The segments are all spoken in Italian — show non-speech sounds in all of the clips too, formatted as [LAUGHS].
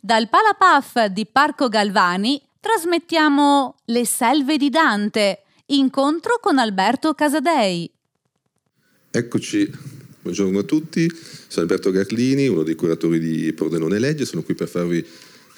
Dal Palapaf di Parco Galvani trasmettiamo Le selve di Dante, incontro con Alberto Casadei. Eccoci, buongiorno a tutti, sono Alberto Garlini, uno dei curatori di Pordenone Legge, sono qui per farvi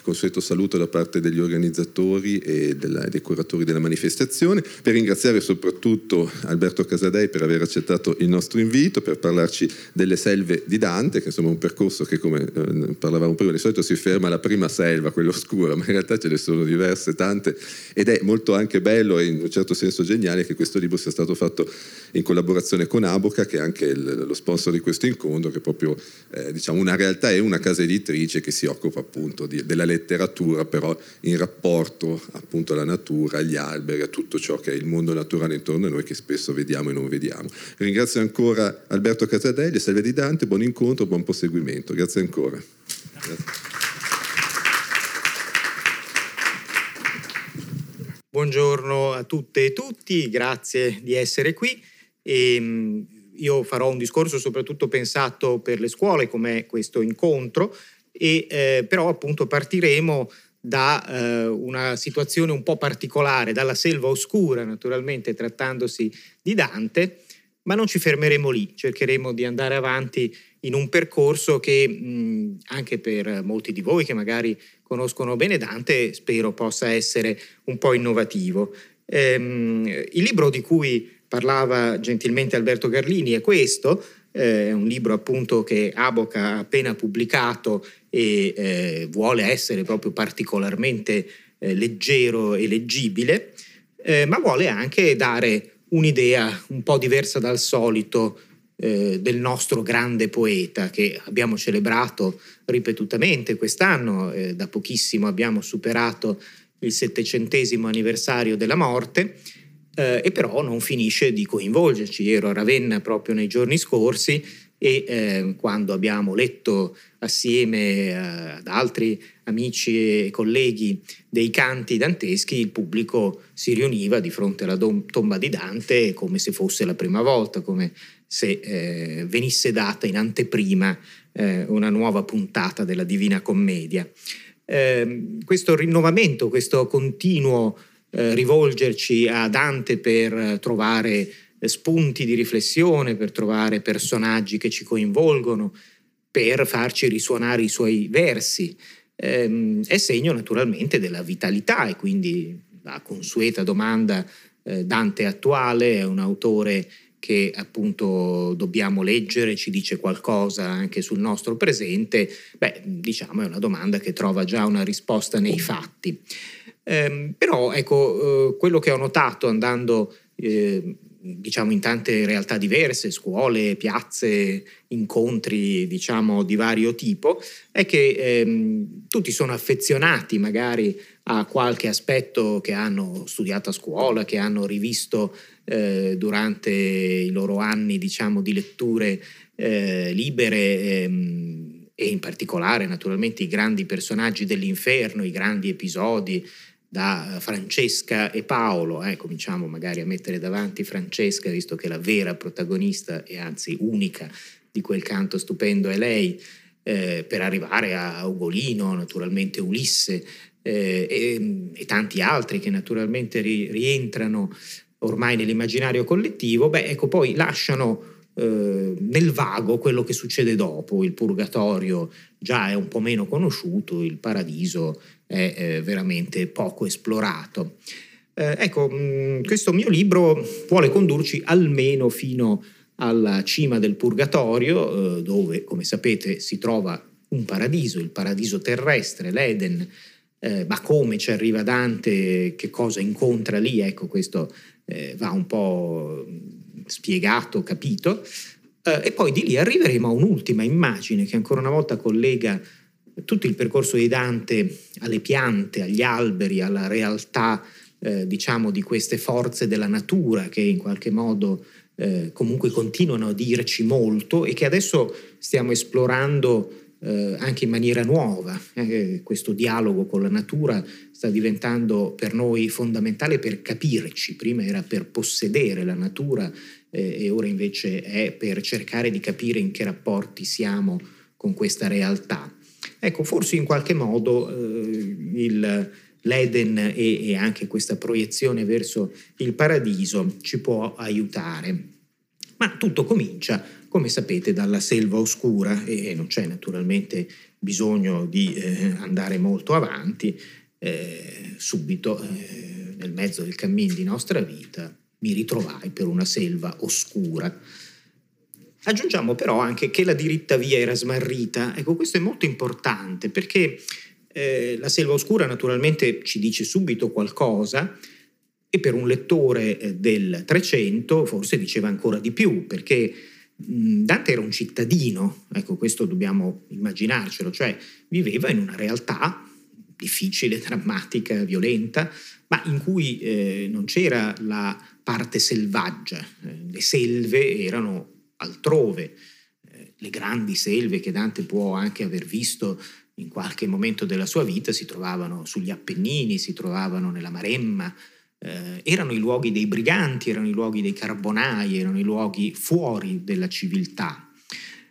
consueto saluto da parte degli organizzatori e della, dei curatori della manifestazione, per ringraziare soprattutto Alberto Casadei per aver accettato il nostro invito, per parlarci delle selve di Dante, che insomma è un percorso che come eh, parlavamo prima, di solito si ferma alla prima selva, quella oscura, ma in realtà ce ne sono diverse, tante, ed è molto anche bello e in un certo senso geniale che questo libro sia stato fatto in collaborazione con Aboca, che è anche il, lo sponsor di questo incontro, che è proprio eh, diciamo una realtà e una casa editrice che si occupa appunto di, della letteratura, però in rapporto appunto alla natura, agli alberi, a tutto ciò che è il mondo naturale intorno a noi che spesso vediamo e non vediamo. Ringrazio ancora Alberto Casadelli, Salve di Dante, buon incontro, buon proseguimento. Grazie ancora. Grazie. Buongiorno a tutte e tutti, grazie di essere qui. E, ehm, io farò un discorso soprattutto pensato per le scuole come questo incontro e eh, però appunto partiremo da eh, una situazione un po' particolare, dalla selva oscura naturalmente trattandosi di Dante, ma non ci fermeremo lì, cercheremo di andare avanti in un percorso che mh, anche per molti di voi che magari conoscono bene Dante spero possa essere un po' innovativo. Ehm, il libro di cui parlava gentilmente Alberto Garlini è questo, eh, è un libro appunto che Aboca ha appena pubblicato e eh, vuole essere proprio particolarmente eh, leggero e leggibile, eh, ma vuole anche dare un'idea un po' diversa dal solito eh, del nostro grande poeta che abbiamo celebrato ripetutamente quest'anno, eh, da pochissimo abbiamo superato il settecentesimo anniversario della morte eh, e però non finisce di coinvolgerci. Ero a Ravenna proprio nei giorni scorsi e eh, quando abbiamo letto assieme eh, ad altri amici e colleghi dei canti danteschi, il pubblico si riuniva di fronte alla dom- tomba di Dante come se fosse la prima volta, come se eh, venisse data in anteprima eh, una nuova puntata della Divina Commedia. Eh, questo rinnovamento, questo continuo eh, rivolgerci a Dante per trovare spunti di riflessione, per trovare personaggi che ci coinvolgono, per farci risuonare i suoi versi. Ehm, è segno naturalmente della vitalità e quindi la consueta domanda eh, Dante attuale è un autore che appunto dobbiamo leggere, ci dice qualcosa anche sul nostro presente, beh, diciamo è una domanda che trova già una risposta nei fatti. Eh, però ecco, eh, quello che ho notato andando eh, diciamo in tante realtà diverse, scuole, piazze, incontri diciamo di vario tipo, è che ehm, tutti sono affezionati magari a qualche aspetto che hanno studiato a scuola, che hanno rivisto eh, durante i loro anni diciamo di letture eh, libere. Ehm, e in particolare naturalmente i grandi personaggi dell'inferno, i grandi episodi da Francesca e Paolo, eh, cominciamo magari a mettere davanti Francesca, visto che la vera protagonista e anzi unica di quel canto stupendo è lei, eh, per arrivare a Ugolino, naturalmente Ulisse eh, e, e, tanti altri che naturalmente ri, rientrano ormai nell'immaginario collettivo, beh ecco poi lasciano eh, nel vago quello che succede dopo, il purgatorio già è un po' meno conosciuto, il paradiso è eh, veramente poco esplorato. Eh, ecco, mm, questo mio libro vuole condurci almeno fino alla cima del purgatorio, eh, dove, come sapete, si trova un paradiso, il paradiso terrestre, l'Eden, eh, ma come ci arriva Dante, che cosa incontra lì, ecco, questo eh, va un po' spiegato, capito. E poi di lì arriveremo a un'ultima immagine che ancora una volta collega tutto il percorso di Dante alle piante, agli alberi, alla realtà, eh, diciamo, di queste forze della natura che in qualche modo eh, comunque continuano a dirci molto e che adesso stiamo esplorando eh, anche in maniera nuova. Eh, questo dialogo con la natura sta diventando per noi fondamentale per capirci. Prima era per possedere la natura eh, e ora invece è per cercare di capire in che rapporti siamo con questa realtà. Ecco, forse in qualche modo eh, il, l'Eden e, e anche questa proiezione verso il paradiso ci può aiutare. Ma tutto comincia, come sapete, dalla selva oscura e non c'è naturalmente bisogno di eh, andare molto avanti. Eh, subito, eh, nel mezzo del cammin di nostra vita, mi ritrovai per una selva oscura. Aggiungiamo però anche che la diritta via era smarrita. Ecco, questo è molto importante perché eh, la selva oscura naturalmente ci dice subito qualcosa e per un lettore eh, del 300 forse diceva ancora di più perché Dante era un cittadino, ecco questo dobbiamo immaginarcelo, cioè viveva in una realtà difficile, [LAUGHS] drammatica, violenta, ma in cui eh, non c'era la parte selvaggia, eh, le selve erano altrove, eh, le grandi selve che Dante può anche aver visto in qualche momento della sua vita si trovavano sugli Appennini, si trovavano nella Maremma, eh, erano i luoghi dei briganti, erano i luoghi dei carbonai, erano i luoghi fuori della civiltà.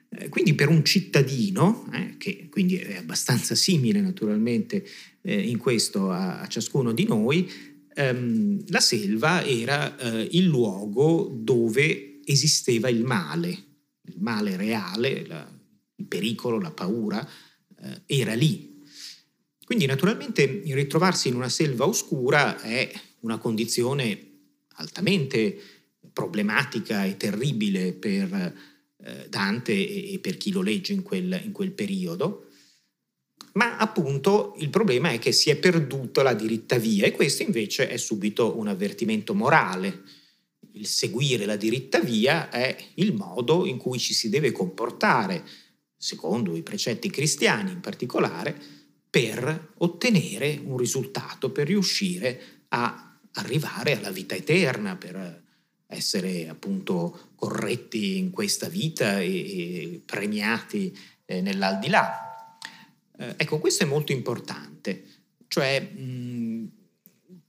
Eh, quindi per un cittadino, eh, che quindi è abbastanza simile naturalmente eh, in questo a, a, ciascuno di noi, ehm, la selva era eh, il luogo dove esisteva il male, il male reale, la, il pericolo, la paura, eh, era lì. Quindi naturalmente ritrovarsi in una selva oscura è una condizione altamente problematica e terribile per eh, Dante e per chi lo legge in quel, in quel periodo, ma appunto il problema è che si è perduta la diritta via e questo invece è subito un avvertimento morale. Il seguire la diritta via è il modo in cui ci si deve comportare secondo i precetti cristiani in particolare, per ottenere un risultato, per riuscire a arrivare alla vita eterna, per essere appunto corretti in questa vita e, premiati eh, nell'aldilà. Eh, ecco, questo è molto importante, cioè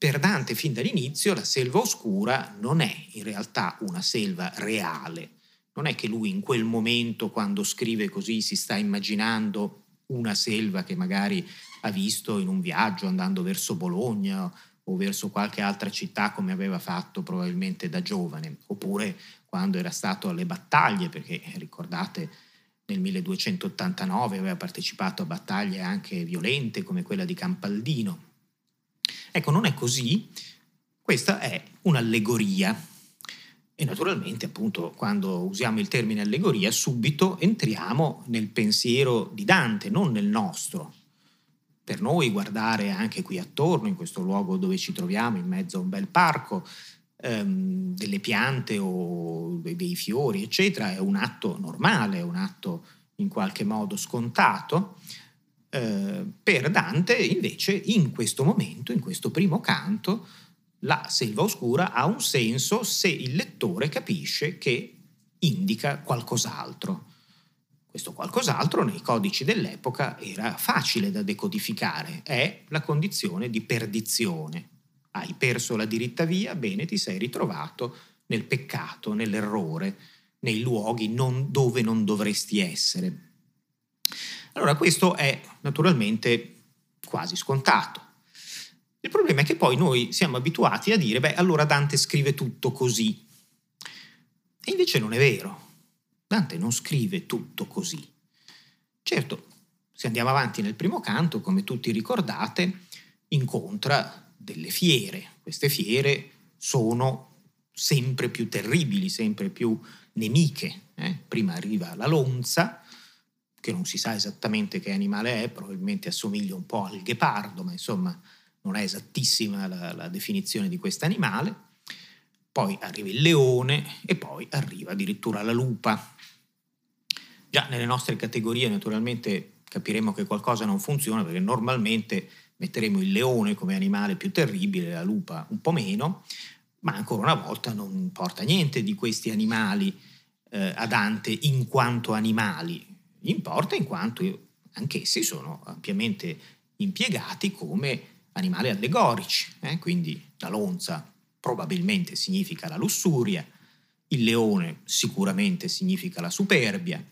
per Dante fin dall'inizio la selva oscura non è in realtà una selva reale, non è che lui in quel momento, quando scrive così, si sta immaginando una selva che magari ha visto in un viaggio andando verso Bologna o verso qualche altra città come aveva fatto probabilmente da giovane, oppure quando era stato alle battaglie, perché ricordate nel 1289 aveva partecipato a battaglie anche violente come quella di Campaldino. Ecco, non è così, questa è un'allegoria e naturalmente, appunto, quando usiamo il termine allegoria, subito entriamo nel pensiero di Dante, non nel nostro. Per noi guardare anche qui attorno, in questo luogo dove ci troviamo, in mezzo a un bel parco, ehm, delle piante o dei fiori, eccetera, è un atto normale, è un atto in qualche modo scontato. Eh, per Dante, invece, in questo momento, in questo primo canto, la selva oscura ha un senso se il lettore capisce che indica qualcos'altro. Questo qualcos'altro nei codici dell'epoca era facile da decodificare, è la condizione di perdizione. Hai perso la diritta via, bene, ti sei ritrovato nel peccato, nell'errore, nei luoghi non, dove non dovresti essere. Allora questo è naturalmente quasi scontato. Il problema è che poi noi siamo abituati a dire, beh, allora Dante scrive tutto così. E invece non è vero. Dante non scrive tutto così. Certo, se andiamo avanti nel primo canto, come tutti ricordate, incontra delle fiere. Queste fiere sono sempre più terribili, sempre più nemiche. Eh? Prima arriva la lonza, che non si sa esattamente che animale è, probabilmente assomiglia un po' al ghepardo, ma insomma non è esattissima la, la definizione di questo animale, poi arriva il leone e poi arriva addirittura la lupa. Già nelle nostre categorie naturalmente capiremo che qualcosa non funziona perché normalmente metteremo il leone come animale più terribile, la lupa un po' meno, ma ancora una volta non importa niente di questi animali eh, a Dante in quanto animali, importa in quanto anch'essi sono ampiamente impiegati come animali allegorici, eh? quindi la lonza probabilmente significa la lussuria, il leone sicuramente significa la superbia,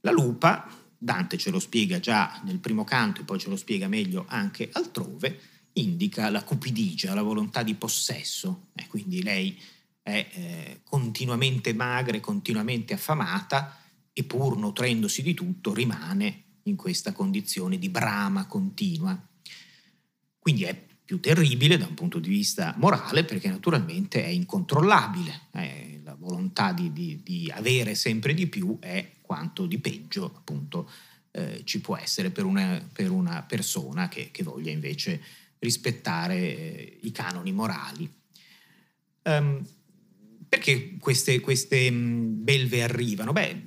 la lupa Dante ce lo spiega già nel primo canto e poi ce lo spiega meglio anche altrove, indica la cupidigia, la volontà di possesso. E quindi lei è eh, continuamente magra e continuamente affamata e pur nutrendosi di tutto rimane in questa condizione di brama continua. Quindi è più terribile da un punto di vista morale perché naturalmente è incontrollabile. Eh, la volontà di, di, di, avere sempre di più è quanto di peggio appunto eh, ci può essere per una, per una persona che, che, voglia invece rispettare eh, i canoni morali. Um, perché queste, queste belve arrivano? Beh,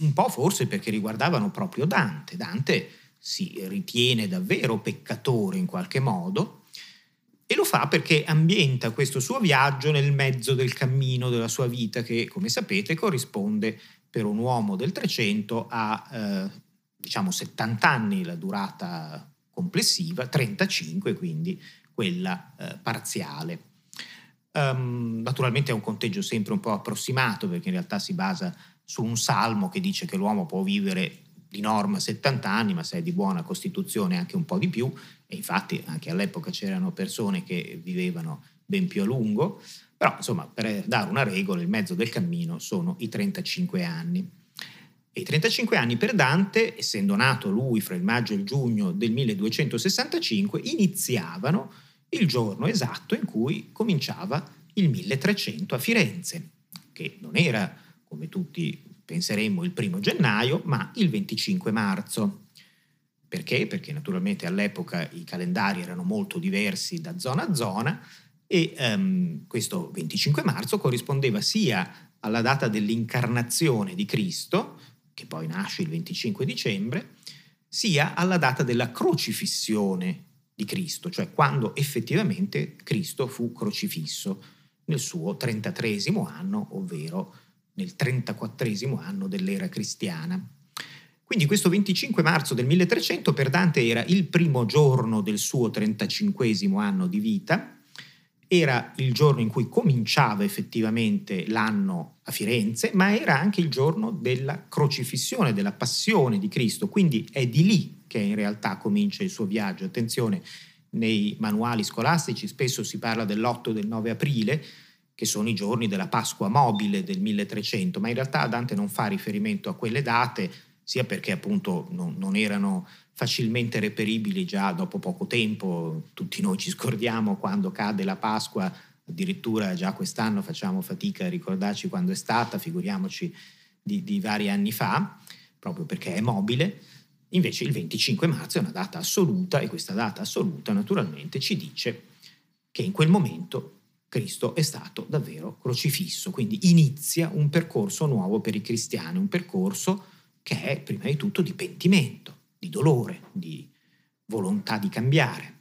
un po' forse perché riguardavano proprio Dante. Dante si ritiene davvero peccatore in qualche modo e lo fa perché ambienta questo suo viaggio nel mezzo del cammino della sua vita che, come sapete, corrisponde per un uomo del 300 a eh, diciamo 70 anni la durata complessiva, 35 quindi quella eh, parziale. Um, naturalmente è un conteggio sempre un po' approssimato perché in realtà si basa su un salmo che dice che l'uomo può vivere di norma 70 anni, ma se è di buona costituzione anche un po' di più, e infatti anche all'epoca c'erano persone che vivevano ben più a lungo, però insomma per dare una regola il mezzo del cammino sono i 35 anni. E i 35 anni per Dante, essendo nato lui fra il maggio e il giugno del 1265, iniziavano il giorno esatto in cui cominciava il 1300 a Firenze, che non era, come tutti penseremmo, il primo gennaio, ma il 25 marzo. Perché? Perché naturalmente all'epoca i calendari erano molto diversi da zona a zona e um, questo 25 marzo corrispondeva sia alla data dell'incarnazione di Cristo, che poi nasce il 25 dicembre, sia alla data della crocifissione di Cristo, cioè quando effettivamente Cristo fu crocifisso nel suo 33 anno, ovvero nel 34 anno dell'era cristiana. Quindi questo 25 marzo del 1300 per Dante era il primo giorno del suo 35 anno di vita, era il giorno in cui cominciava effettivamente l'anno a Firenze, ma era anche il giorno della crocifissione, della passione di Cristo, quindi è di lì che in realtà comincia il suo viaggio. Attenzione, nei manuali scolastici spesso si parla dell'8 e del 9 aprile, che sono i giorni della Pasqua mobile del 1300, ma in realtà Dante non fa riferimento a quelle date, sia perché appunto non, non erano facilmente reperibili già dopo poco tempo, tutti noi ci scordiamo quando cade la Pasqua, addirittura già quest'anno facciamo fatica a ricordarci quando è stata, figuriamoci di, di vari anni fa, proprio perché è mobile. Invece il 25 marzo è una data assoluta e questa data assoluta naturalmente ci dice che in quel momento Cristo è stato davvero crocifisso, quindi inizia un percorso nuovo per i cristiani, un percorso che è prima di tutto di pentimento, di dolore, di volontà di cambiare.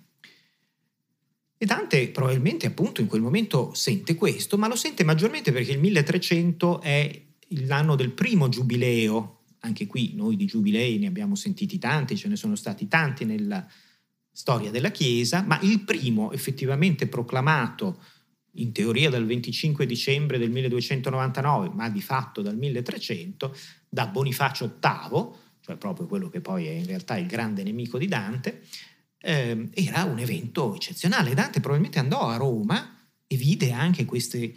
E Dante probabilmente appunto in quel momento sente questo, ma lo sente maggiormente perché il 1300 è l'anno del primo giubileo anche qui noi di giubilei ne abbiamo sentiti tanti, ce ne sono stati tanti nella storia della Chiesa, ma il primo effettivamente proclamato in teoria dal 25 dicembre del 1299, ma di fatto dal 1300, da Bonifacio VIII, cioè proprio quello che poi è in realtà il grande nemico di Dante, eh, era un evento eccezionale. Dante probabilmente andò a Roma e vide anche queste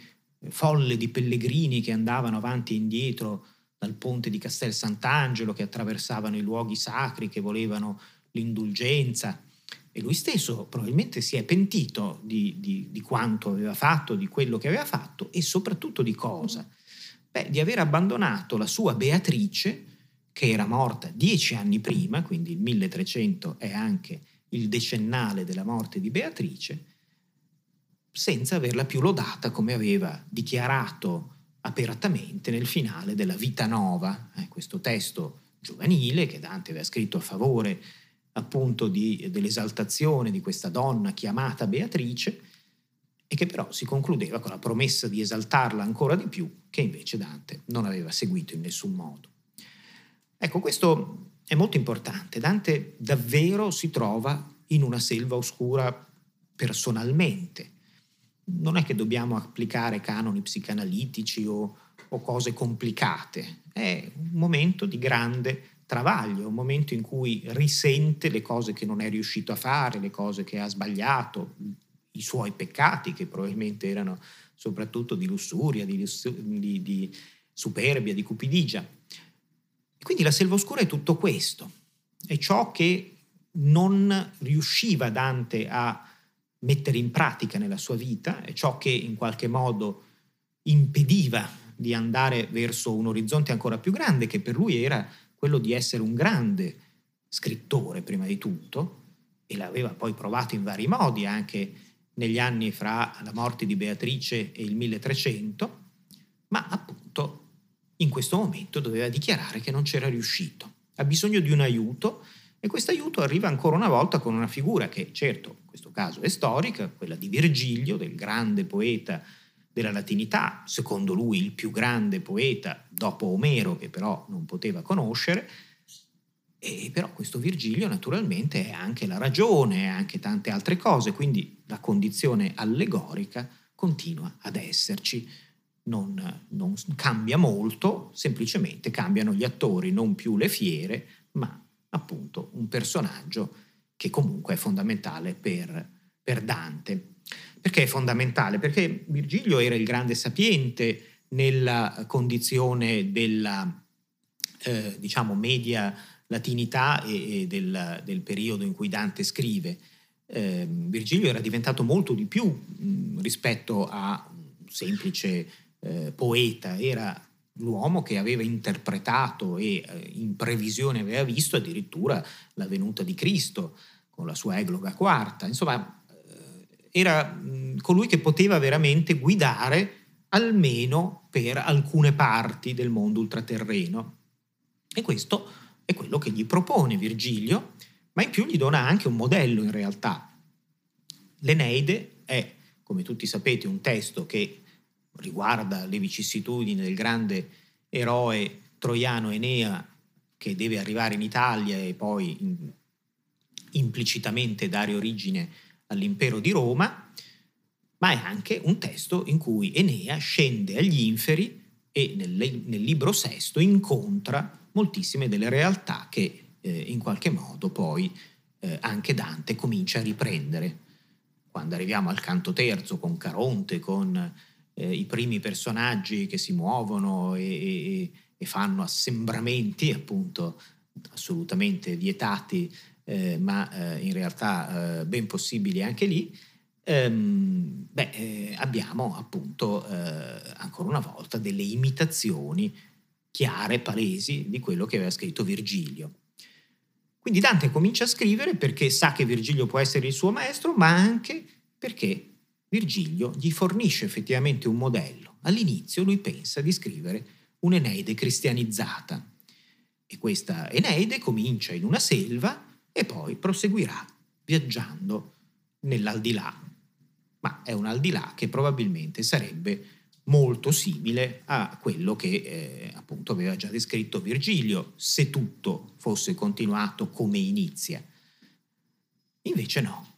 folle di pellegrini che andavano avanti e indietro dal ponte di Castel Sant'Angelo, che attraversavano i luoghi sacri, che volevano l'indulgenza. E lui stesso probabilmente si è pentito di, di, di quanto aveva fatto, di quello che aveva fatto e soprattutto di cosa? Beh, di aver abbandonato la sua Beatrice, che era morta dieci anni prima, quindi il 1300 è anche il decennale della morte di Beatrice, senza averla più lodata come aveva dichiarato apertamente nel finale della Vita Nova, eh, questo testo giovanile che Dante aveva scritto a favore appunto di, dell'esaltazione di questa donna chiamata Beatrice e che però si concludeva con la promessa di esaltarla ancora di più, che invece Dante non aveva seguito in nessun modo. Ecco, questo è molto importante. Dante davvero si trova in una selva oscura personalmente non è che dobbiamo applicare canoni psicanalitici o, o cose complicate, è un momento di grande travaglio, un momento in cui risente le cose che non è riuscito a fare, le cose che ha sbagliato, i suoi peccati che probabilmente erano soprattutto di lussuria, di, di, di superbia, di cupidigia. quindi la selva oscura è tutto questo, è ciò che non riusciva Dante a mettere in pratica nella sua vita, è ciò che in qualche modo impediva di andare verso un orizzonte ancora più grande, che per lui era quello di essere un grande scrittore prima di tutto, e l'aveva poi provato in vari modi anche negli anni fra la morte di Beatrice e il 1300, ma appunto in questo momento doveva dichiarare che non c'era riuscito. Ha bisogno di un aiuto e questo aiuto arriva ancora una volta con una figura che, certo, in questo caso è storica, quella di Virgilio, del grande poeta della latinità, secondo lui il più grande poeta dopo Omero, che però non poteva conoscere. E però questo Virgilio naturalmente è anche la ragione, è anche tante altre cose, quindi la condizione allegorica continua ad esserci. Non, non cambia molto, semplicemente cambiano gli attori, non più le fiere, ma appunto un personaggio che comunque è fondamentale per, per Dante. Perché è fondamentale? Perché Virgilio era il grande sapiente nella condizione della, eh, diciamo, media latinità e, e del, del, periodo in cui Dante scrive. Eh, Virgilio era diventato molto di più mh, rispetto a un semplice eh, poeta, era l'uomo che aveva interpretato e eh, in previsione aveva visto addirittura la venuta di Cristo con la sua egloga quarta. Insomma, era colui che poteva veramente guidare almeno per alcune parti del mondo ultraterreno. E questo è quello che gli propone Virgilio, ma in più gli dona anche un modello in realtà. L'Eneide è, come tutti sapete, un testo che riguarda le vicissitudini del grande eroe troiano Enea che deve arrivare in Italia e poi implicitamente dare origine all'impero di Roma, ma è anche un testo in cui Enea scende agli inferi e nel, nel libro sesto incontra moltissime delle realtà che eh, in qualche modo poi eh, anche Dante comincia a riprendere. Quando arriviamo al canto terzo con Caronte, con eh, i primi personaggi che si muovono e, e, e fanno assembramenti, appunto, assolutamente vietati, eh, ma eh, in realtà eh, ben possibili anche lì, ehm, beh, eh, abbiamo appunto eh, ancora una volta delle imitazioni chiare, palesi di quello che aveva scritto Virgilio. Quindi Dante comincia a scrivere perché sa che Virgilio può essere il suo maestro, ma anche perché Virgilio gli fornisce effettivamente un modello. All'inizio lui pensa di scrivere un'Eneide cristianizzata e questa Eneide comincia in una selva e poi proseguirà viaggiando nell'aldilà, ma è un aldilà che probabilmente sarebbe molto simile a quello che eh, appunto aveva già descritto Virgilio, se tutto fosse continuato come inizia. Invece no,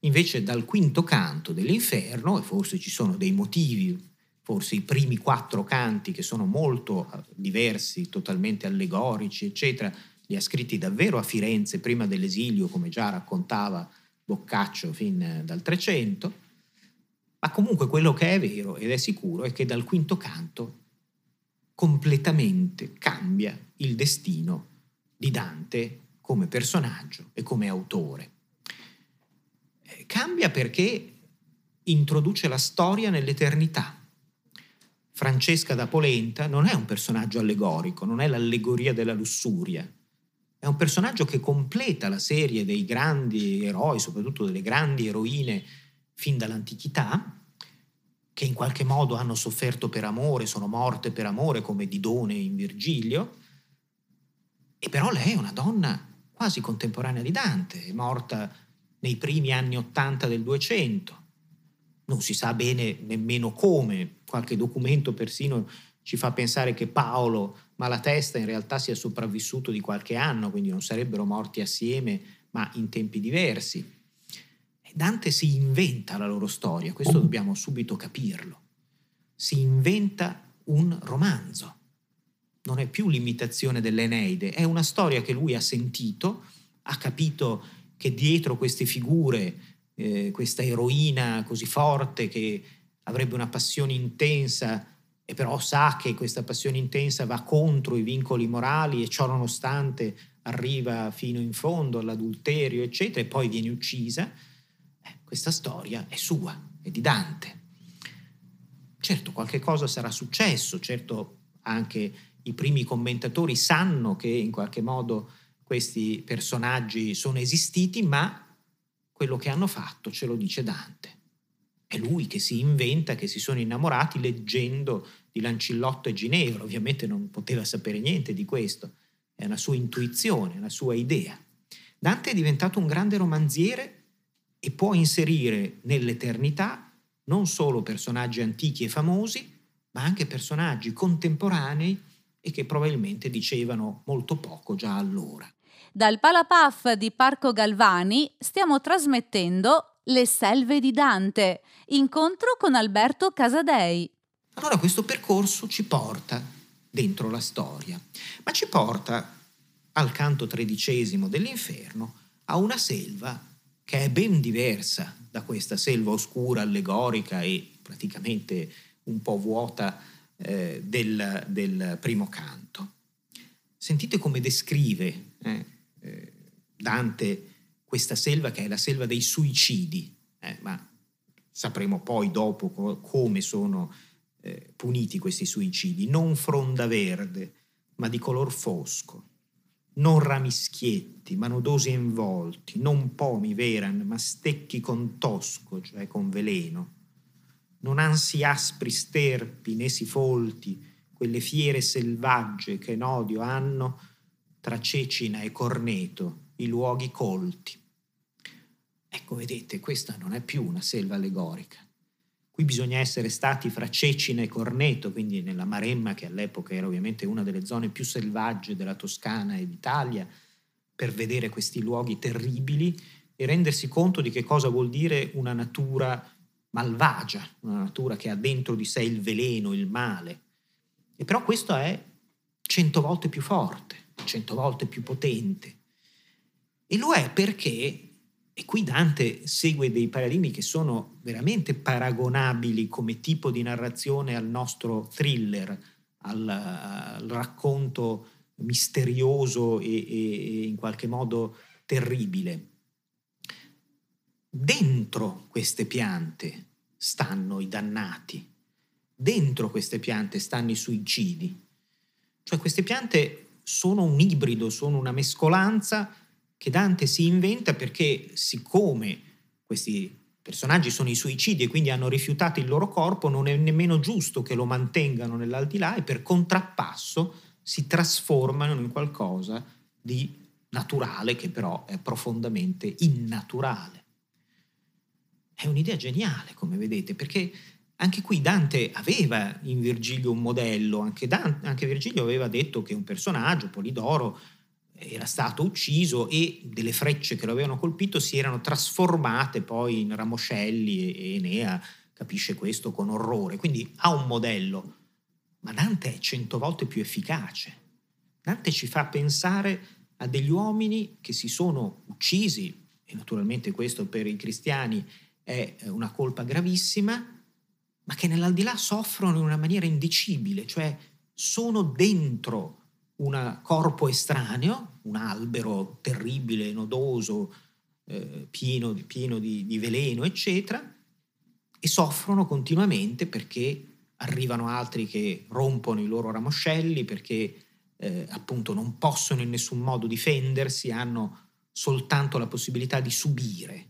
Invece dal quinto canto dell'inferno, e forse ci sono dei motivi, forse i primi quattro canti che sono molto eh, diversi, totalmente allegorici, eccetera, li ha scritti davvero a Firenze prima dell'esilio, come già raccontava Boccaccio fin dal Trecento, ma comunque quello che è vero ed è sicuro è che dal quinto canto completamente cambia il destino di Dante come personaggio e come autore. Cambia perché introduce la storia nell'eternità. Francesca da Polenta non è un personaggio allegorico, non è l'allegoria della lussuria, è un personaggio che completa la serie dei grandi eroi, soprattutto delle grandi eroine fin dall'antichità, che in qualche modo hanno sofferto per amore, sono morte per amore, come Didone in Virgilio, e però lei è una donna quasi contemporanea di Dante, è morta nei primi anni Ottanta del 200. Non si sa bene nemmeno come, qualche documento persino ci fa pensare che Paolo Malatesta in realtà sia sopravvissuto di qualche anno, quindi non sarebbero morti assieme, ma in tempi diversi. Dante si inventa la loro storia, questo dobbiamo subito capirlo. Si inventa un romanzo. non è più l'imitazione dell'Eneide, è una storia che lui ha sentito, ha capito che dietro queste figure, eh, questa eroina così forte che avrebbe una passione intensa e però sa che questa passione intensa va contro i vincoli morali e ciò nonostante arriva fino in fondo all'adulterio, eccetera, e poi viene uccisa, eh, questa storia è sua, è di Dante. Certo, qualche cosa sarà successo, certo anche i primi commentatori sanno che in qualche modo questi personaggi sono esistiti, ma quello che hanno fatto ce lo dice Dante. È lui che si inventa che si sono innamorati leggendo di Lancillotto e Ginevra. Ovviamente non poteva sapere niente di questo, è una sua intuizione, una sua idea. Dante è diventato un grande romanziere e può inserire nell'eternità non solo personaggi antichi e famosi, ma anche personaggi contemporanei e che probabilmente dicevano molto poco già allora. Dal Palapaf di Parco Galvani stiamo trasmettendo le selve di Dante, incontro con Alberto Casadei. Allora questo percorso ci porta dentro la storia, ma ci porta al canto tredicesimo dell'inferno a una selva che è ben diversa da questa selva oscura, allegorica e praticamente un po' vuota eh, del, del, primo canto. Sentite come descrive eh, eh, Dante questa selva che è la selva dei suicidi, eh, ma sapremo poi dopo co- come sono eh, puniti questi suicidi, non fronda verde, ma di color fosco, non ramischietti, ma nodosi involti, non pomi veran, ma stecchi con tosco, cioè con veleno, non ansi aspri sterpi né si folti, quelle fiere selvagge che in odio hanno tra Cecina e Corneto, i luoghi colti. Ecco, vedete, questa non è più una selva allegorica. Qui bisogna essere stati fra Cecina e Corneto, quindi nella Maremma, che all'epoca era ovviamente una delle zone più selvagge della Toscana e d'Italia, per vedere questi luoghi terribili e rendersi conto di che cosa vuol dire una natura malvagia, una natura che ha dentro di sé il veleno, il male. E però questo è cento volte più forte, cento volte più potente. E lo è perché e qui Dante segue dei paradigmi che sono veramente paragonabili come tipo di narrazione al nostro thriller, al, al racconto misterioso e, e, e in qualche modo terribile. Dentro queste piante stanno i dannati, dentro queste piante stanno i suicidi. Cioè queste piante sono un ibrido, sono una mescolanza che Dante si inventa perché siccome questi personaggi sono i suicidi e quindi hanno rifiutato il loro corpo, non è nemmeno giusto che lo mantengano nell'aldilà e per contrappasso si trasformano in qualcosa di naturale che però è profondamente innaturale. È un'idea geniale, come vedete, perché anche qui Dante aveva in Virgilio un modello, anche, Dante, anche Virgilio aveva detto che un personaggio, Polidoro, era stato ucciso e delle frecce che lo avevano colpito si erano trasformate poi in ramoscelli e Enea capisce questo con orrore. Quindi ha un modello, ma Dante è cento volte più efficace. Dante ci fa pensare a degli uomini che si sono uccisi, e naturalmente questo per i cristiani è una colpa gravissima, ma che nell'aldilà soffrono in una maniera indicibile, cioè sono dentro un corpo estraneo, un albero terribile, nodoso, eh, pieno, pieno di, di veleno, eccetera, e soffrono continuamente perché arrivano altri che rompono i loro ramoscelli, perché eh, appunto non possono in nessun modo difendersi, hanno soltanto la possibilità di subire.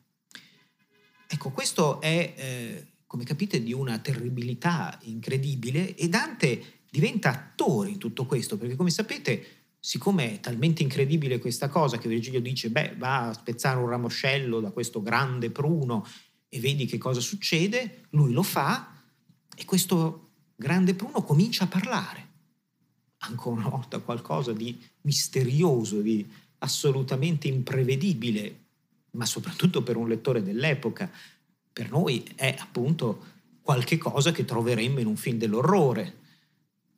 Ecco, questo è, eh, come capite, di una terribilità incredibile e Dante diventa attore in tutto questo, perché come sapete, siccome è talmente incredibile questa cosa che Virgilio dice, beh, va a spezzare un ramoscello da questo grande pruno e vedi che cosa succede, lui lo fa e questo grande pruno comincia a parlare. Ancora una volta qualcosa di misterioso, di assolutamente imprevedibile, ma soprattutto per un lettore dell'epoca. Per noi è appunto qualche cosa che troveremmo in un film dell'orrore,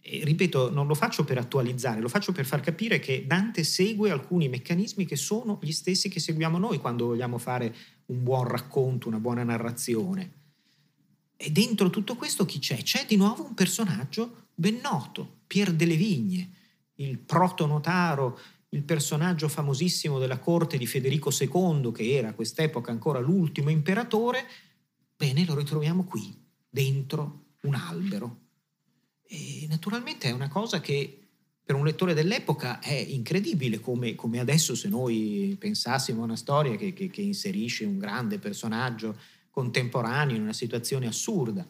E, ripeto, non lo faccio per attualizzare, lo faccio per far capire che Dante segue alcuni meccanismi che sono gli stessi che seguiamo noi quando vogliamo fare un buon racconto, una buona narrazione. E dentro tutto questo chi c'è? C'è di nuovo un personaggio ben noto, Pier delle Vigne, il protonotaro, il personaggio famosissimo della corte di Federico II, che era a quest'epoca ancora l'ultimo imperatore. Bene, lo ritroviamo qui, dentro un albero. E naturalmente è una cosa che per un lettore dell'epoca è incredibile, come, come adesso se noi pensassimo a una storia che, che, che, inserisce un grande personaggio contemporaneo in una situazione assurda.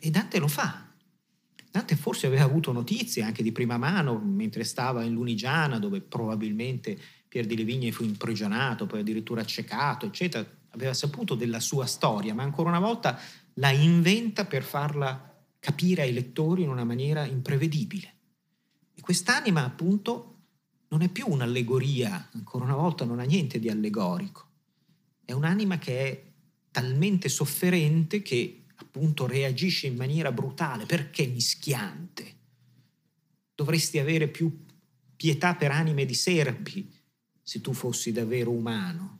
E Dante lo fa. Dante forse aveva avuto notizie anche di prima mano mentre stava in Lunigiana, dove probabilmente Pier di Levigne fu imprigionato, poi addirittura accecato, eccetera. Aveva saputo della sua storia, ma ancora una volta la inventa per farla capire ai lettori in una maniera imprevedibile. E quest'anima, appunto, non è più un'allegoria, ancora una volta non ha niente di allegorico. È un'anima che è talmente sofferente che appunto reagisce in maniera brutale. Perché mischiante? Dovresti avere più pietà per anime di serpi se tu fossi davvero umano.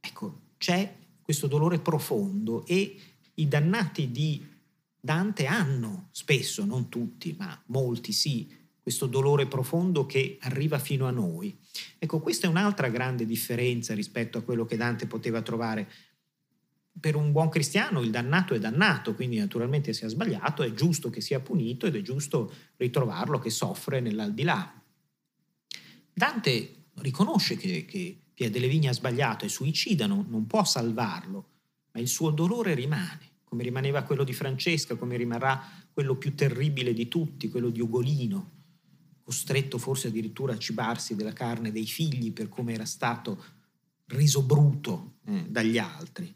Ecco, c'è questo dolore profondo e i dannati di Dante hanno spesso, non tutti, ma molti sì, questo dolore profondo che arriva fino a noi. Ecco, questa è un'altra grande differenza rispetto a quello che Dante poteva trovare. Per un buon cristiano il dannato è dannato, quindi naturalmente se ha sbagliato è giusto che sia punito ed è giusto ritrovarlo che soffre nell'aldilà. Dante riconosce che, che Pia delle Vigne ha sbagliato, è suicida, non, non può salvarlo, ma il suo dolore rimane come rimaneva quello di Francesca, come rimarrà quello più terribile di tutti, quello di Ugolino, costretto forse addirittura a cibarsi della carne dei figli per come era stato reso bruto eh, dagli altri.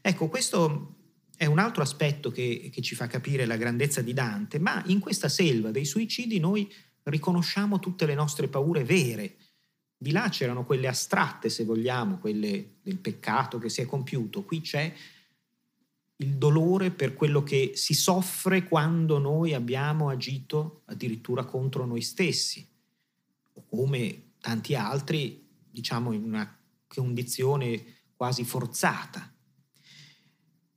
Ecco, questo è un altro aspetto che, che ci fa capire la grandezza di Dante, ma in questa selva dei suicidi noi riconosciamo tutte le nostre paure vere. Di là c'erano quelle astratte, se vogliamo, quelle del peccato che si è compiuto. Qui c'è il dolore per quello che si soffre quando noi abbiamo agito addirittura contro noi stessi, o come tanti altri, diciamo, in una condizione quasi forzata.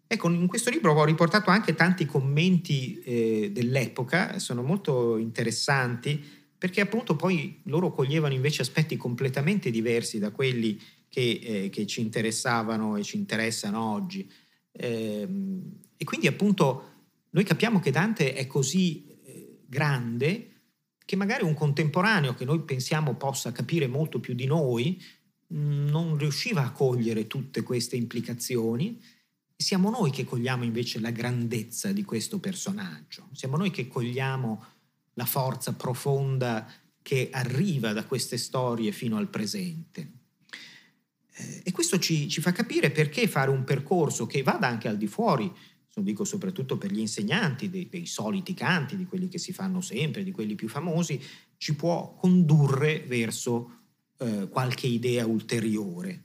Ecco, in questo libro ho riportato anche tanti commenti eh, dell'epoca, sono molto interessanti, perché appunto poi loro coglievano invece aspetti completamente diversi da quelli che, eh, che ci interessavano e ci interessano oggi. Ehm, e quindi appunto noi capiamo che Dante è così eh, grande che magari un contemporaneo che noi pensiamo possa capire molto più di noi mm, non riusciva a cogliere tutte queste implicazioni. Siamo noi che cogliamo invece la grandezza di questo personaggio, siamo noi che cogliamo la forza profonda che arriva da queste storie fino al presente. Eh, e questo ci, ci, fa capire perché fare un percorso che vada anche al di fuori, lo dico soprattutto per gli insegnanti dei, dei, soliti canti, di quelli che si fanno sempre, di quelli più famosi, ci può condurre verso eh, qualche idea ulteriore.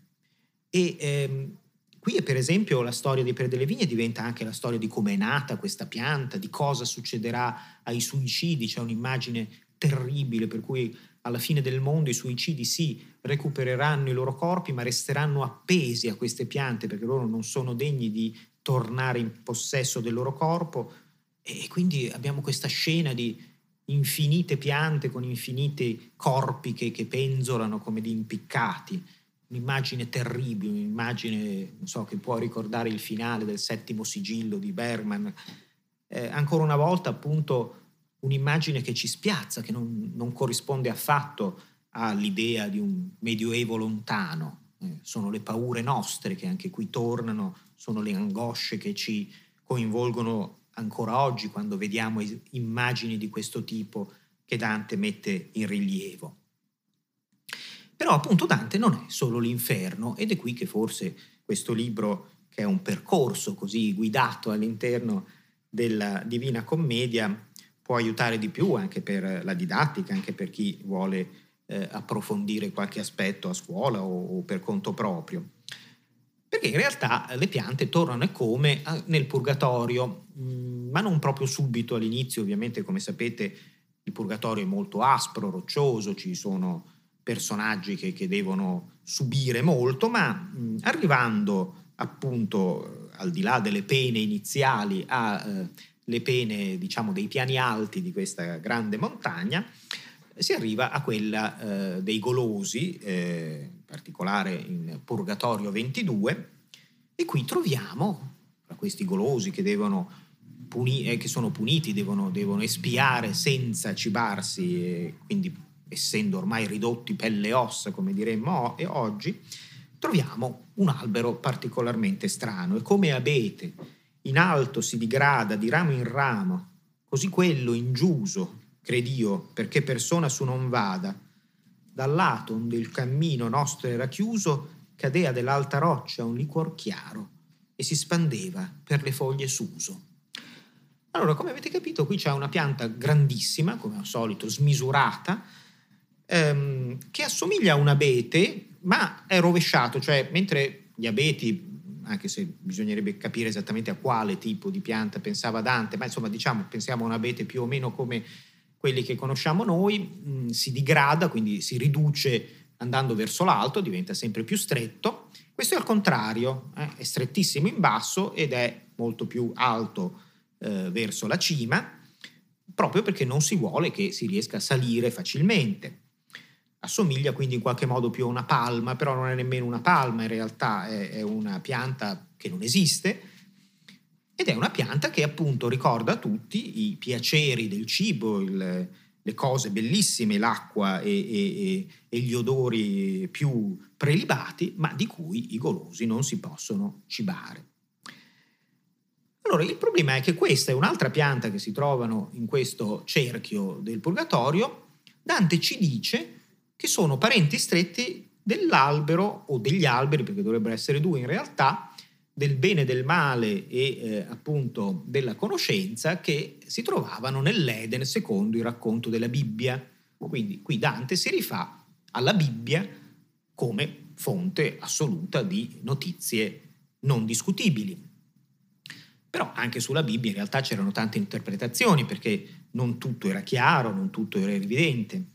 E ehm, qui per esempio la storia di Per delle Vigne diventa anche la storia di come è nata questa pianta, di cosa succederà ai suicidi, c'è un'immagine terribile per cui alla fine del mondo i suicidi sì, recupereranno i loro corpi, ma resteranno appesi a queste piante perché loro non sono degni di tornare in possesso del loro corpo. E quindi abbiamo questa scena di infinite piante con infiniti corpi che, che penzolano come di impiccati. Un'immagine terribile, un'immagine so, che può ricordare il finale del settimo sigillo di Bergman. Eh, ancora una volta, appunto, un'immagine che ci spiazza, che non, non corrisponde affatto all'idea di un medioevo lontano. Eh, sono le paure nostre che anche qui tornano, sono le angosce che ci coinvolgono ancora oggi quando vediamo immagini di questo tipo che Dante mette in rilievo. Però appunto Dante non è solo l'inferno ed è qui che forse questo libro, che è un percorso così guidato all'interno della Divina Commedia, può aiutare di più anche per la didattica, anche per chi vuole eh, approfondire qualche aspetto a scuola o, o per conto proprio. Perché in realtà le piante tornano come nel purgatorio, mm, ma non proprio subito all'inizio, ovviamente come sapete il purgatorio è molto aspro, roccioso, ci sono personaggi che, che devono subire molto, ma mh, arrivando appunto al di là delle pene iniziali alle eh, pene diciamo dei piani alti di questa grande montagna, si arriva a quella eh, dei golosi, eh, in particolare in Purgatorio 22, e qui troviamo tra questi golosi che, puni- eh, che sono puniti, devono, devono, espiare senza cibarsi, quindi essendo ormai ridotti pelle e ossa, come diremmo oggi, troviamo un albero particolarmente strano. E come abete in alto si digrada di ramo in ramo, così quello in giuso credio, perché persona su non vada. Dal lato onde il cammino nostro era chiuso, cadea dell'alta roccia un liquor chiaro e si spandeva per le foglie s'uso. Allora, come avete capito, qui c'è una pianta grandissima, come al solito, smisurata, ehm, che assomiglia a un abete, ma è rovesciato, cioè mentre gli abeti anche se bisognerebbe capire esattamente a quale tipo di pianta pensava Dante, ma insomma diciamo pensiamo a un abete più o meno come quelli che conosciamo noi, mh, mm, si digrada, quindi si riduce andando verso l'alto, diventa sempre più stretto. Questo è al contrario, eh, è strettissimo in basso ed è molto più alto eh, verso la cima, proprio perché non si vuole che si riesca a salire facilmente. Assomiglia quindi in qualche modo più a una palma, però non è nemmeno una palma, in realtà è, è una pianta che non esiste, ed è una pianta che appunto ricorda a tutti i piaceri del cibo, il, le cose bellissime, l'acqua e, e, e, gli odori più prelibati, ma di cui i golosi non si possono cibare. Allora, il problema è che questa è un'altra pianta che si trovano in questo cerchio del purgatorio. Dante ci dice che sono parenti stretti dell'albero o degli alberi, perché dovrebbero essere due in realtà, del bene del male e eh, appunto della conoscenza che si trovavano nell'Eden secondo il racconto della Bibbia. Quindi qui Dante si rifà alla Bibbia come fonte assoluta di notizie non discutibili. Però anche sulla Bibbia in realtà c'erano tante interpretazioni perché non tutto era chiaro, non tutto era evidente.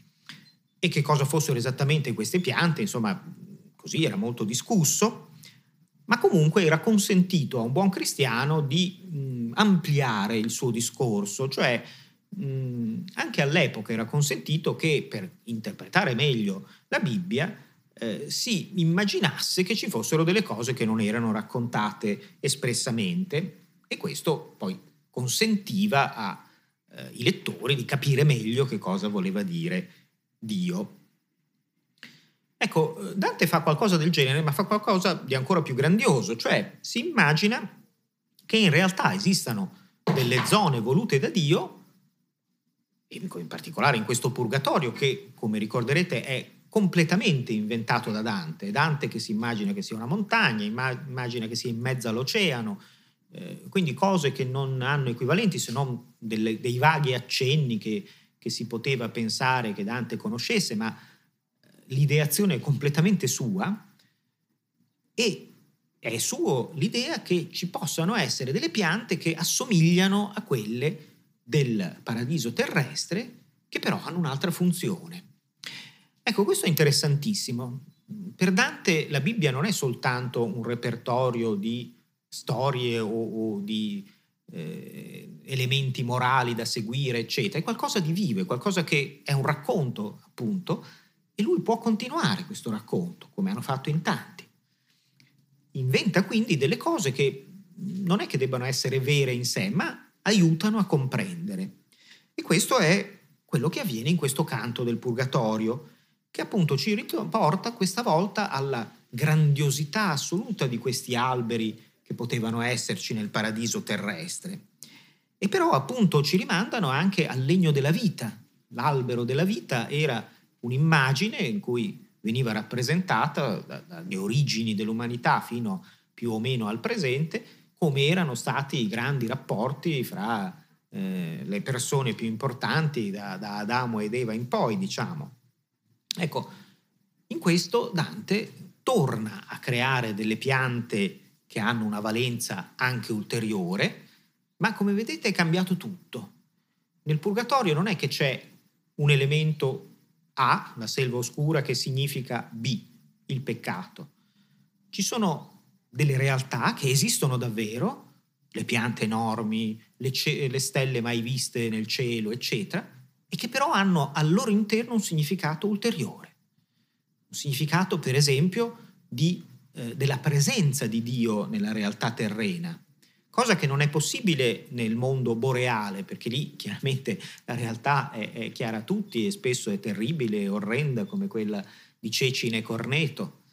E che cosa fossero esattamente queste piante, insomma, così era molto discusso ma comunque era consentito a un buon cristiano di mh, ampliare il suo discorso, cioè mh, anche all'epoca era consentito che per interpretare meglio la Bibbia eh, si immaginasse che ci fossero delle cose che non erano raccontate espressamente. E questo poi consentiva ai eh, lettori di capire meglio che cosa voleva dire Dio Ecco, Dante fa qualcosa del genere, ma fa qualcosa di ancora più grandioso, cioè si immagina che in realtà esistano delle zone volute da Dio, in particolare in questo purgatorio che, come ricorderete, è completamente inventato da Dante. Dante che si immagina che sia una montagna, immagina che sia in mezzo all'oceano, eh, quindi cose che non hanno equivalenti se non delle, dei vaghi accenni che, che si poteva pensare che Dante conoscesse, ma l'ideazione è completamente sua e è suo l'idea che ci possano essere delle piante che assomigliano a quelle del paradiso terrestre, che però hanno un'altra funzione. Ecco, questo è interessantissimo. Per Dante la Bibbia non è soltanto un repertorio di storie o, o di eh, elementi morali da seguire, eccetera, è qualcosa di vivo, è qualcosa che è un racconto, appunto, e lui può continuare questo racconto, come hanno fatto in tanti. Inventa quindi delle cose che non è che debbano essere vere in sé, ma aiutano a comprendere. E questo è quello che avviene in questo canto del Purgatorio, che appunto ci riporta questa volta alla grandiosità assoluta di questi alberi che potevano esserci nel paradiso terrestre. E però appunto ci rimandano anche al legno della vita. L'albero della vita era un'immagine in cui veniva rappresentata dalle origini dell'umanità fino più o meno al presente come erano stati i grandi rapporti fra eh, le persone più importanti da, da, Adamo ed Eva in poi, diciamo. Ecco, in questo Dante torna a creare delle piante che hanno una valenza anche ulteriore, ma come vedete è cambiato tutto. Nel purgatorio non è che c'è un elemento A, la selva oscura, che significa B, il peccato. Ci sono delle realtà che esistono davvero, le piante enormi, le, ce- le stelle mai viste nel cielo, eccetera, e che però hanno al loro interno un significato ulteriore. Un significato, per esempio, di, eh, della presenza di Dio nella realtà terrena, cosa che non è possibile nel mondo boreale, perché lì chiaramente la realtà è, è chiara a tutti e spesso è terribile e orrenda come quella di Cecine Corneto.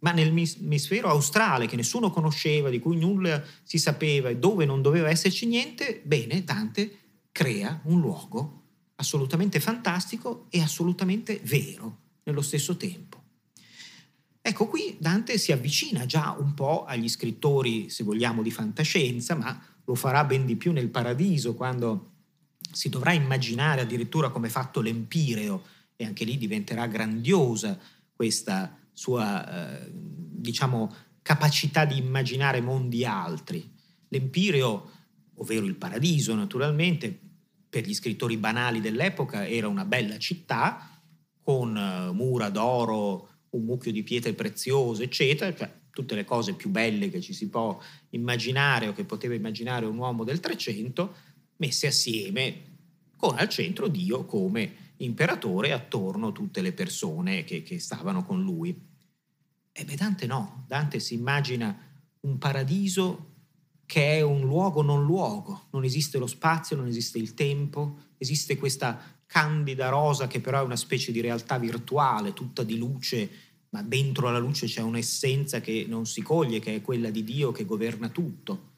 Ma nell'emisfero australe, che nessuno conosceva, di cui nulla si sapeva e dove non doveva esserci niente, bene, Dante crea un luogo assolutamente fantastico e assolutamente vero nello stesso tempo. Ecco, qui Dante si avvicina già un po' agli scrittori, se vogliamo, di fantascienza, ma lo farà ben di più nel Paradiso, quando si dovrà immaginare addirittura come fatto l'Empireo, e anche lì diventerà grandiosa questa sua, eh, diciamo, capacità di immaginare mondi altri. L'Empireo, ovvero il Paradiso naturalmente, per gli scrittori banali dell'epoca era una bella città con eh, mura d'oro, un mucchio di pietre preziose, eccetera, cioè tutte le cose più belle che ci si può immaginare o che poteva immaginare un uomo del Trecento, messe assieme con al centro Dio come imperatore e attorno tutte le persone che, che stavano con lui. E beh, Dante no, Dante si immagina un paradiso che è un luogo non luogo, non esiste lo spazio, non esiste il tempo, esiste questa candida rosa che però è una specie di realtà virtuale, tutta di luce, ma dentro la luce c'è un'essenza che non si coglie, che è quella di Dio che governa tutto.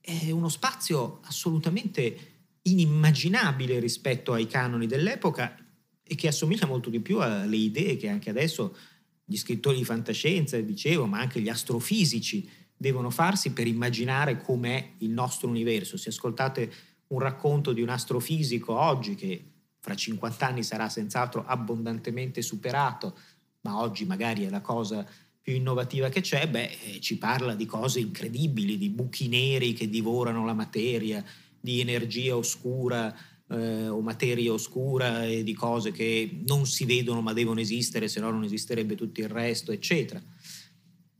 È uno spazio assolutamente inimmaginabile rispetto ai canoni dell'epoca e che assomiglia molto di più alle idee che anche adesso gli scrittori di fantascienza, dicevo, ma anche gli astrofisici devono farsi per immaginare com'è il nostro universo. Se ascoltate un racconto di un astrofisico oggi che fra 50 anni sarà senz'altro abbondantemente superato, ma oggi magari è la cosa più innovativa che c'è, beh, eh, ci parla di cose incredibili, di buchi neri che divorano la materia, di energia oscura eh, o materia oscura e di cose che non si vedono ma devono esistere, se no non esisterebbe tutto il resto, eccetera.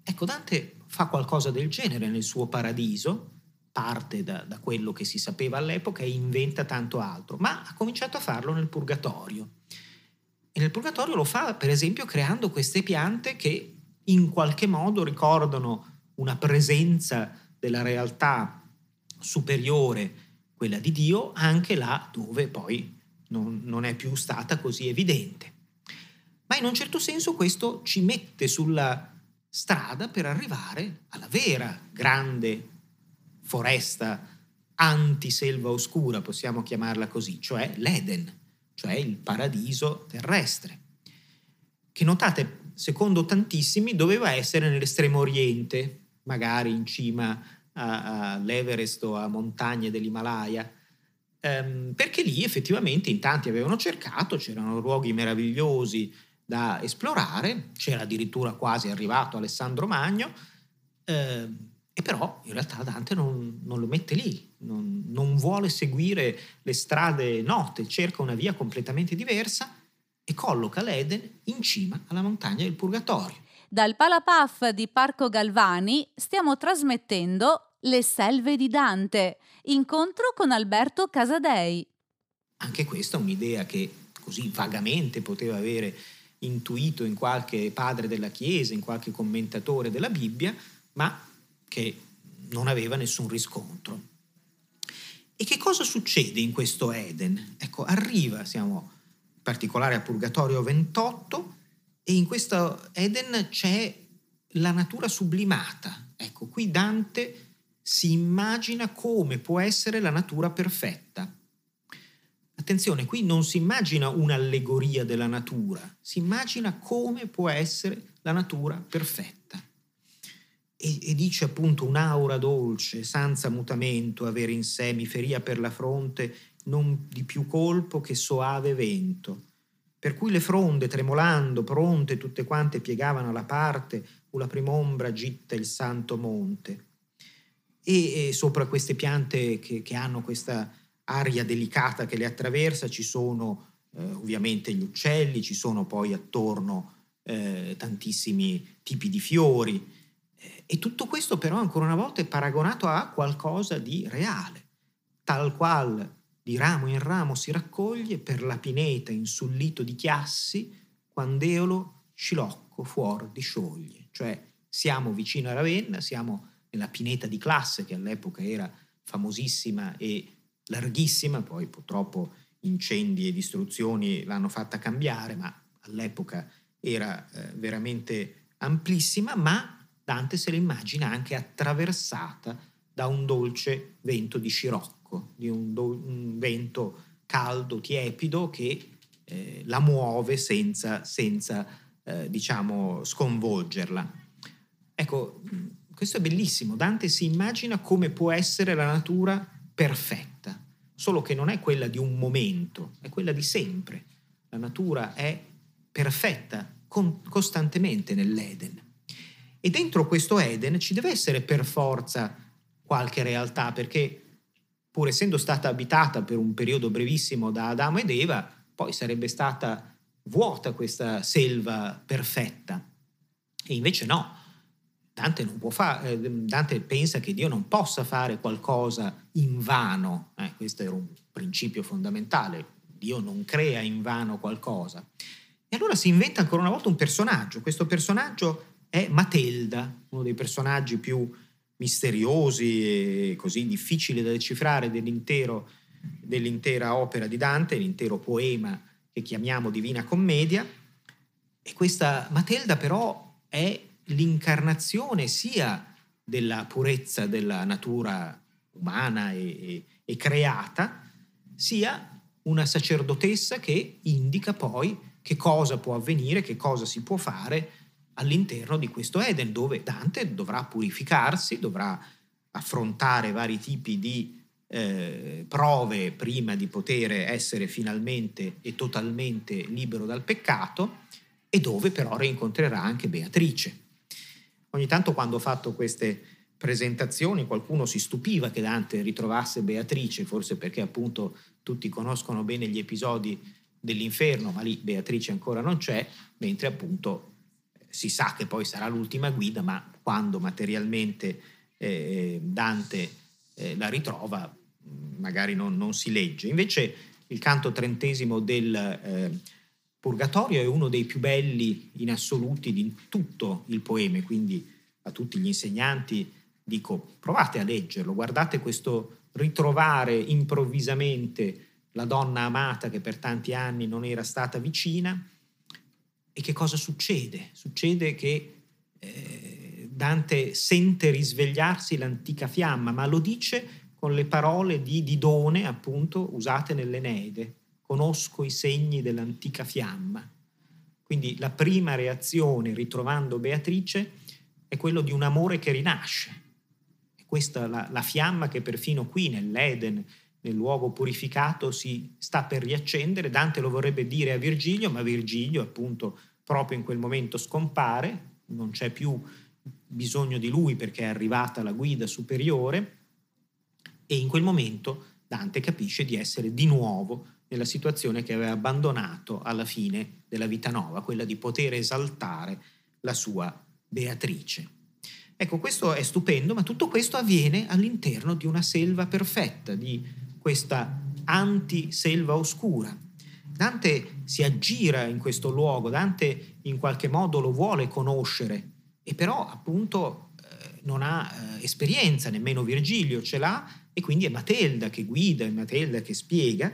Ecco, Dante fa qualcosa del genere nel suo paradiso, parte da, da, quello che si sapeva all'epoca e inventa tanto altro, ma ha cominciato a farlo nel Purgatorio. E nel Purgatorio lo fa, per esempio, creando queste piante che in qualche modo ricordano una presenza della realtà superiore, quella di Dio, anche là dove poi non, non è più stata così evidente. Ma in un certo senso questo ci mette sulla strada per arrivare alla vera grande foresta anti-selva oscura, possiamo chiamarla così, cioè l'Eden, cioè il paradiso terrestre, che notate, secondo tantissimi, doveva essere nell'estremo oriente, magari in cima all'Everest o a montagne dell'Himalaya, ehm, perché lì effettivamente in tanti avevano cercato, c'erano luoghi meravigliosi, da esplorare, c'era addirittura quasi arrivato Alessandro Magno, eh, e però in realtà Dante non, non lo mette lì, non, non, vuole seguire le strade note, cerca una via completamente diversa e colloca l'Eden in cima alla montagna del Purgatorio. Dal Palapaf di Parco Galvani stiamo trasmettendo Le selve di Dante, incontro con Alberto Casadei. Anche questa è un'idea che così vagamente poteva avere intuito in qualche padre della Chiesa, in qualche commentatore della Bibbia, ma che non aveva nessun riscontro. E che cosa succede in questo Eden? Ecco, arriva, siamo in particolare a Purgatorio 28, e in questo Eden c'è la natura sublimata. Ecco, qui Dante si immagina come può essere la natura perfetta. Attenzione, qui non si immagina un'allegoria della natura, si immagina come può essere la natura perfetta. E, e dice appunto un'aura dolce, senza mutamento, avere in sé mi feria per la fronte non di più colpo che soave vento. per cui le fronde, tremolando, pronte, tutte quante piegavano la parte, u la prima ombra gitta il santo monte. E, e sopra queste piante che, che, hanno questa aria delicata che le attraversa ci sono eh, ovviamente gli uccelli, ci sono poi attorno eh, tantissimi tipi di fiori. Eh, e tutto questo però ancora una volta è paragonato a qualcosa di reale, tal qual di ramo in ramo si raccoglie per la pineta insullito di chiassi, quand'eolo scilocco fuor di scioglie. Cioè siamo vicino a Ravenna, siamo nella pineta di classe che all'epoca era famosissima e larghissima, poi purtroppo incendi e distruzioni l'hanno fatta cambiare, ma all'epoca era eh, veramente amplissima, ma Dante se la immagina anche attraversata da un dolce vento di scirocco di un, do, un vento caldo, tiepido che eh, la muove senza, senza eh, diciamo, sconvolgerla. Ecco, questo è bellissimo. Dante si immagina come può essere la natura perfetta, solo che non è quella di un momento, è quella di sempre. La natura è perfetta con, costantemente nell'Eden. E dentro questo Eden ci deve essere per forza qualche realtà, perché pur essendo stata abitata per un periodo brevissimo da Adamo ed Eva, poi sarebbe stata vuota questa selva perfetta. E invece no. Dante, fa, eh, Dante pensa che Dio non possa fare qualcosa in vano. Eh, questo era un principio fondamentale. Dio non crea in vano qualcosa. E allora si inventa ancora una volta un personaggio. Questo personaggio è Matelda, uno dei personaggi più misteriosi e così difficili da decifrare dell'intera opera di Dante, l'intero poema che chiamiamo Divina Commedia. E questa Matelda però è l'incarnazione sia della purezza della natura umana e, e, e creata, sia una sacerdotessa che indica poi che cosa può avvenire, che cosa si può fare all'interno di questo Eden, dove Dante dovrà purificarsi, dovrà affrontare vari tipi di eh, prove prima di poter essere finalmente e totalmente libero dal peccato e dove però rincontrerà anche Beatrice. Ogni tanto quando ho fatto queste presentazioni qualcuno si stupiva che Dante ritrovasse Beatrice, forse perché appunto tutti conoscono bene gli episodi dell'inferno, ma lì Beatrice ancora non c'è, mentre appunto si sa che poi sarà l'ultima guida, ma quando materialmente eh, Dante eh, la ritrova magari non, non, si legge. Invece il canto trentesimo del eh, Purgatorio è uno dei più belli in assoluti di tutto il poema, quindi a tutti gli insegnanti dico provate a leggerlo, guardate questo ritrovare improvvisamente la donna amata che per tanti anni non era stata vicina e che cosa succede? Succede che eh, Dante sente risvegliarsi l'antica fiamma, ma lo dice con le parole di Didone, appunto, usate nell'Eneide. Conosco i segni dell'antica fiamma. Quindi la prima reazione, ritrovando Beatrice, è quello di un amore che rinasce. E questa la, la fiamma che perfino qui nell'Eden, nel luogo purificato si sta per riaccendere. Dante lo vorrebbe dire a Virgilio, ma Virgilio appunto proprio in quel momento scompare, non c'è più bisogno di lui perché è arrivata la guida superiore e in quel momento Dante capisce di essere di nuovo nella situazione che aveva abbandonato alla fine della vita nuova, quella di poter esaltare la sua Beatrice. Ecco, questo è stupendo, ma tutto questo avviene all'interno di una selva perfetta, di questa anti-selva oscura. Dante si aggira in questo luogo, Dante in qualche modo lo vuole conoscere, e però appunto eh, non ha eh, esperienza, nemmeno Virgilio ce l'ha, e quindi è Matelda che guida, è Matelda che spiega,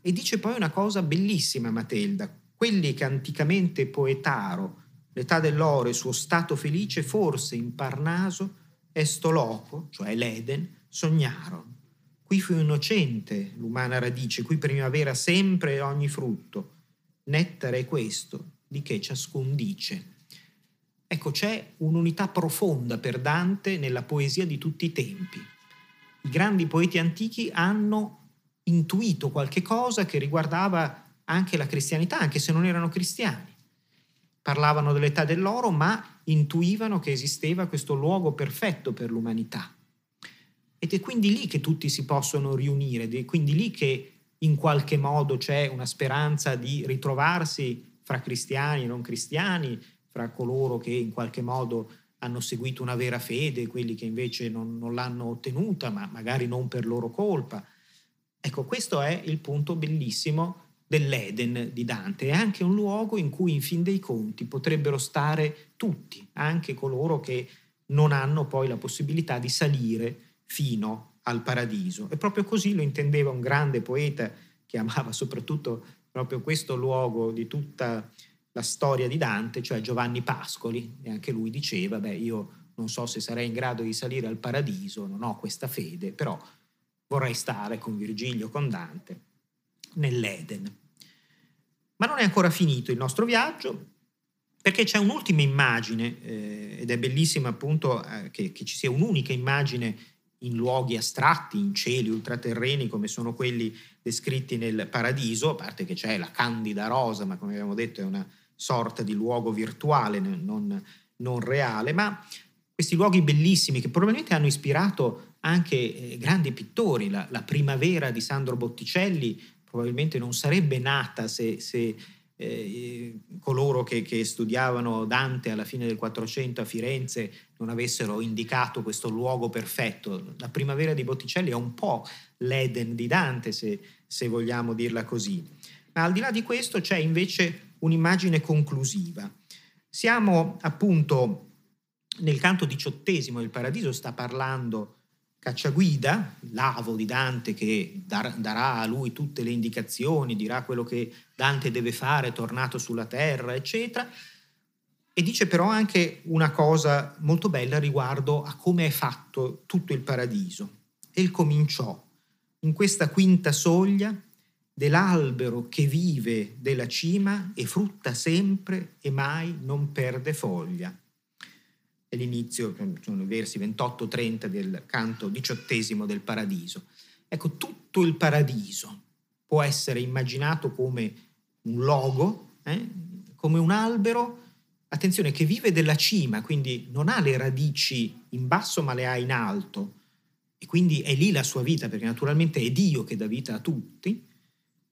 e dice poi una cosa bellissima Matelda, quelli che anticamente poetaro, l'età dell'oro e suo stato felice, forse in Parnaso, esto loco, cioè l'Eden, sognarono Qui fu innocente l'umana radice, qui primavera sempre ogni frutto. Nettare è questo, di che ciascun dice. Ecco, c'è un'unità profonda per Dante nella poesia di tutti i tempi. I grandi poeti antichi hanno intuito qualche cosa che riguardava anche la cristianità, anche se non erano cristiani. Parlavano dell'età dell'oro, ma intuivano che esisteva questo luogo perfetto per l'umanità. Ed è quindi lì che tutti si possono riunire, ed è quindi lì che in qualche modo c'è una speranza di ritrovarsi fra cristiani e non cristiani, fra coloro che in qualche modo hanno seguito una vera fede, quelli che invece non, non l'hanno ottenuta, ma magari non per loro colpa. Ecco, questo è il punto bellissimo dell'Eden di Dante. È anche un luogo in cui, in fin dei conti, potrebbero stare tutti, anche coloro che non hanno poi la possibilità di salire fino al paradiso. E proprio così lo intendeva un grande poeta che amava soprattutto proprio questo luogo di tutta la storia di Dante, cioè Giovanni Pascoli, e anche lui diceva, beh, io non so se sarei in grado di salire al paradiso, non ho questa fede, però vorrei stare con Virgilio, con Dante, nell'Eden. Ma non è ancora finito il nostro viaggio, perché c'è un'ultima immagine, eh, ed è bellissima appunto eh, che, che ci sia un'unica immagine in luoghi astratti, in cieli ultraterreni come sono quelli descritti nel paradiso, a parte che c'è la candida rosa, ma come abbiamo detto è una sorta di luogo virtuale, non, non reale, ma questi luoghi bellissimi che probabilmente hanno ispirato anche eh, grandi pittori. La, la, primavera di Sandro Botticelli probabilmente non sarebbe nata se, se eh, coloro che, che, studiavano Dante alla fine del Quattrocento a Firenze non avessero indicato questo luogo perfetto. La primavera di Botticelli è un po' l'Eden di Dante, se, se vogliamo dirla così. Ma al di là di questo c'è invece un'immagine conclusiva. Siamo appunto nel canto diciottesimo del Paradiso, sta parlando Cacciaguida, l'avo di Dante che dar, darà a lui tutte le indicazioni, dirà quello che Dante deve fare tornato sulla terra, eccetera. E dice però anche una cosa molto bella riguardo a come è fatto tutto il paradiso. E il cominciò in questa quinta soglia dell'albero che vive della cima e frutta sempre e mai non perde foglia. L'inizio, sono i versi 28-30 del canto diciottesimo del Paradiso. Ecco, tutto il Paradiso può essere immaginato come un logo, eh? come un albero, attenzione, che vive della cima, quindi non ha le radici in basso ma le ha in alto. E quindi è lì la sua vita, perché naturalmente è Dio che dà vita a tutti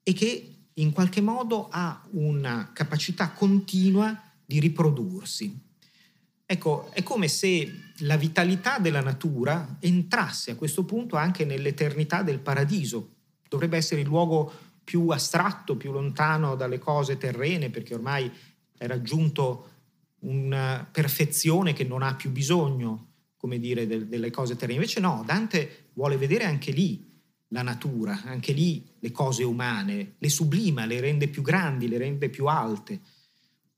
e che in qualche modo ha una capacità continua di riprodursi. Ecco, è come se la vitalità della natura entrasse a questo punto anche nell'eternità del paradiso. Dovrebbe essere il luogo più astratto, più lontano dalle cose terrene, perché ormai è raggiunto una perfezione che non ha più bisogno, come dire, delle cose terrene. Invece no, Dante vuole vedere anche lì la natura, anche lì le cose umane, le sublima, le rende più grandi, le rende più alte.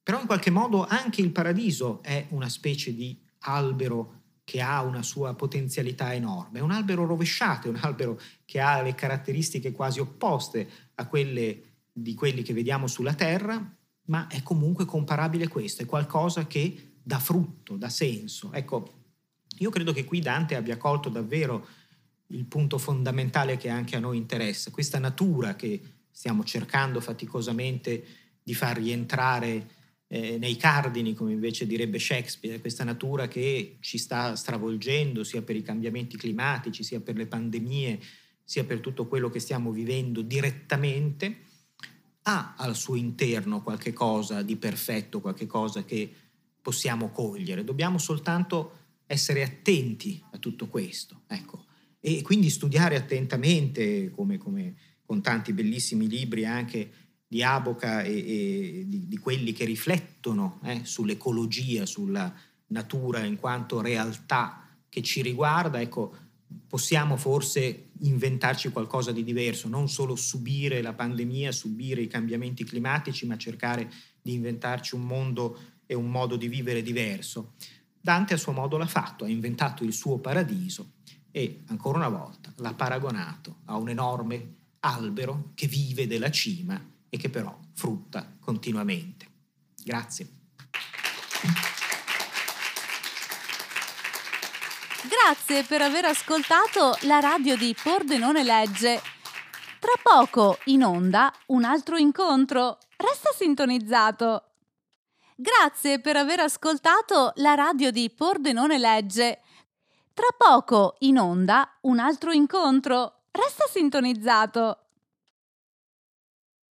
Però in qualche modo anche il paradiso è una specie di albero che ha una sua potenzialità enorme. È un albero rovesciato, è un albero che ha le caratteristiche quasi opposte a quelle di quelli che vediamo sulla Terra, ma è comunque comparabile a questo, è qualcosa che dà frutto, dà senso. Ecco, io credo che qui Dante abbia colto davvero il punto fondamentale che anche a noi interessa, questa natura che stiamo cercando faticosamente di far rientrare eh, nei cardini, come invece direbbe Shakespeare, questa natura che ci sta stravolgendo sia per i cambiamenti climatici, sia per le pandemie, sia per tutto quello che stiamo vivendo direttamente, ha al suo interno qualche cosa di perfetto, qualche cosa che possiamo cogliere. Dobbiamo soltanto essere attenti a tutto questo. Ecco e quindi studiare attentamente, come, come con tanti bellissimi libri anche di Aboca e, e di, di, quelli che riflettono eh, sull'ecologia, sulla natura in quanto realtà che ci riguarda, ecco, possiamo forse inventarci qualcosa di diverso, non solo subire la pandemia, subire i cambiamenti climatici, ma cercare di inventarci un mondo e un modo di vivere diverso. Dante a suo modo l'ha fatto, ha inventato il suo paradiso e ancora una volta l'ha paragonato a un enorme albero che vive della cima e che però frutta continuamente. Grazie. Grazie per aver ascoltato la radio di Pordenone Legge. Tra poco in onda un altro incontro. Resta sintonizzato. Grazie per aver ascoltato la radio di Pordenone Legge. Tra poco in onda un altro incontro. Resta sintonizzato.